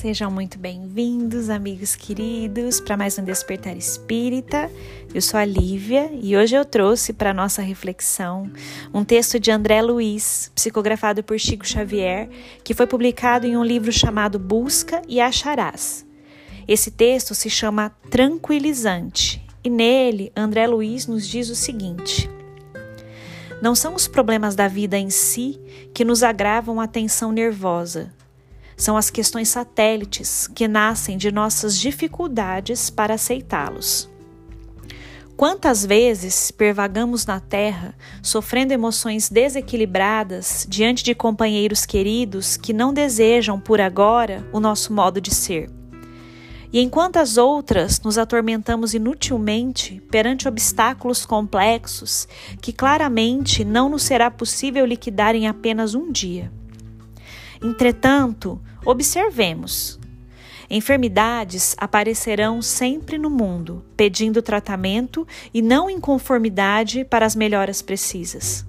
Sejam muito bem-vindos, amigos queridos, para mais um Despertar Espírita. Eu sou a Lívia e hoje eu trouxe para nossa reflexão um texto de André Luiz, psicografado por Chico Xavier, que foi publicado em um livro chamado Busca e Acharás. Esse texto se chama Tranquilizante e nele André Luiz nos diz o seguinte: Não são os problemas da vida em si que nos agravam a tensão nervosa são as questões satélites que nascem de nossas dificuldades para aceitá-los. Quantas vezes pervagamos na Terra, sofrendo emoções desequilibradas diante de companheiros queridos que não desejam por agora o nosso modo de ser? E em quantas outras nos atormentamos inutilmente perante obstáculos complexos que claramente não nos será possível liquidar em apenas um dia? Entretanto, observemos. Enfermidades aparecerão sempre no mundo, pedindo tratamento e não inconformidade para as melhoras precisas.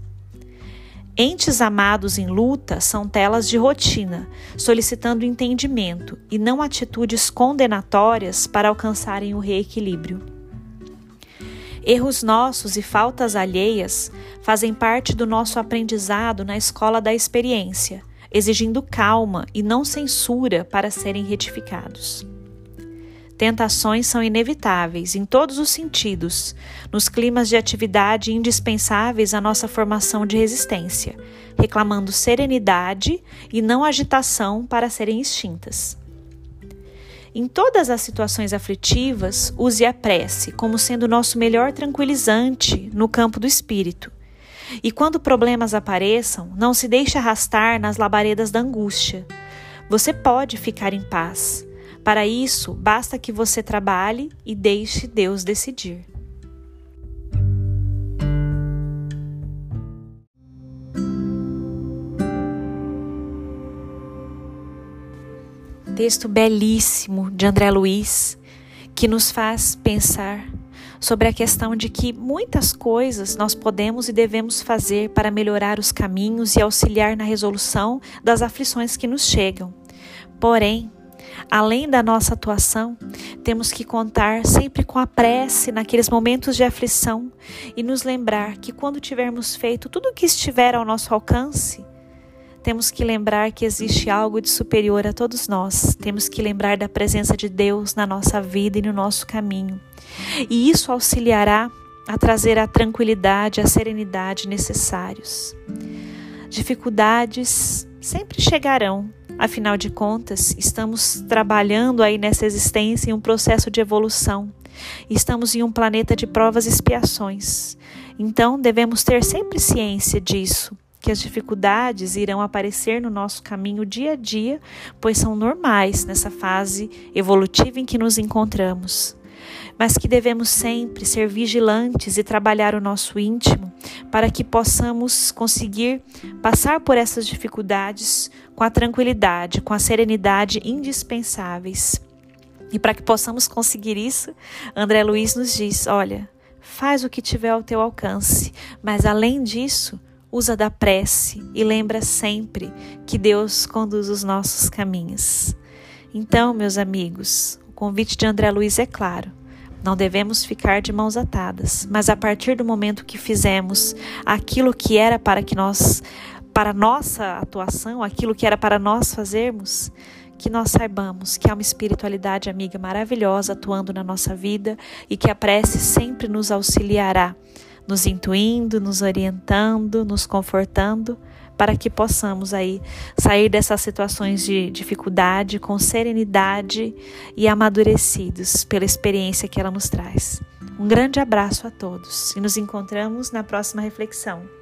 Entes amados em luta são telas de rotina, solicitando entendimento e não atitudes condenatórias para alcançarem o reequilíbrio. Erros nossos e faltas alheias fazem parte do nosso aprendizado na escola da experiência exigindo calma e não censura para serem retificados. Tentações são inevitáveis em todos os sentidos, nos climas de atividade indispensáveis à nossa formação de resistência, reclamando serenidade e não agitação para serem extintas. Em todas as situações aflitivas, use a prece como sendo nosso melhor tranquilizante no campo do espírito e quando problemas apareçam, não se deixe arrastar nas labaredas da angústia. Você pode ficar em paz. Para isso, basta que você trabalhe e deixe Deus decidir. Texto belíssimo de André Luiz que nos faz pensar sobre a questão de que muitas coisas nós podemos e devemos fazer para melhorar os caminhos e auxiliar na resolução das aflições que nos chegam. Porém, além da nossa atuação, temos que contar sempre com a prece naqueles momentos de aflição e nos lembrar que quando tivermos feito tudo o que estiver ao nosso alcance, temos que lembrar que existe algo de superior a todos nós. Temos que lembrar da presença de Deus na nossa vida e no nosso caminho. E isso auxiliará a trazer a tranquilidade, a serenidade necessários. Dificuldades sempre chegarão, afinal de contas, estamos trabalhando aí nessa existência em um processo de evolução. Estamos em um planeta de provas e expiações. Então, devemos ter sempre ciência disso que as dificuldades irão aparecer no nosso caminho dia a dia, pois são normais nessa fase evolutiva em que nos encontramos. Mas que devemos sempre ser vigilantes e trabalhar o nosso íntimo para que possamos conseguir passar por essas dificuldades com a tranquilidade, com a serenidade indispensáveis. E para que possamos conseguir isso, André Luiz nos diz: olha, faz o que tiver ao teu alcance, mas além disso, usa da prece e lembra sempre que Deus conduz os nossos caminhos. Então, meus amigos, o convite de André Luiz é claro. Não devemos ficar de mãos atadas, mas a partir do momento que fizemos aquilo que era para que nós para nossa atuação, aquilo que era para nós fazermos, que nós saibamos que há uma espiritualidade amiga maravilhosa atuando na nossa vida e que a prece sempre nos auxiliará nos intuindo, nos orientando, nos confortando, para que possamos aí sair dessas situações de dificuldade com serenidade e amadurecidos pela experiência que ela nos traz. Um grande abraço a todos e nos encontramos na próxima reflexão.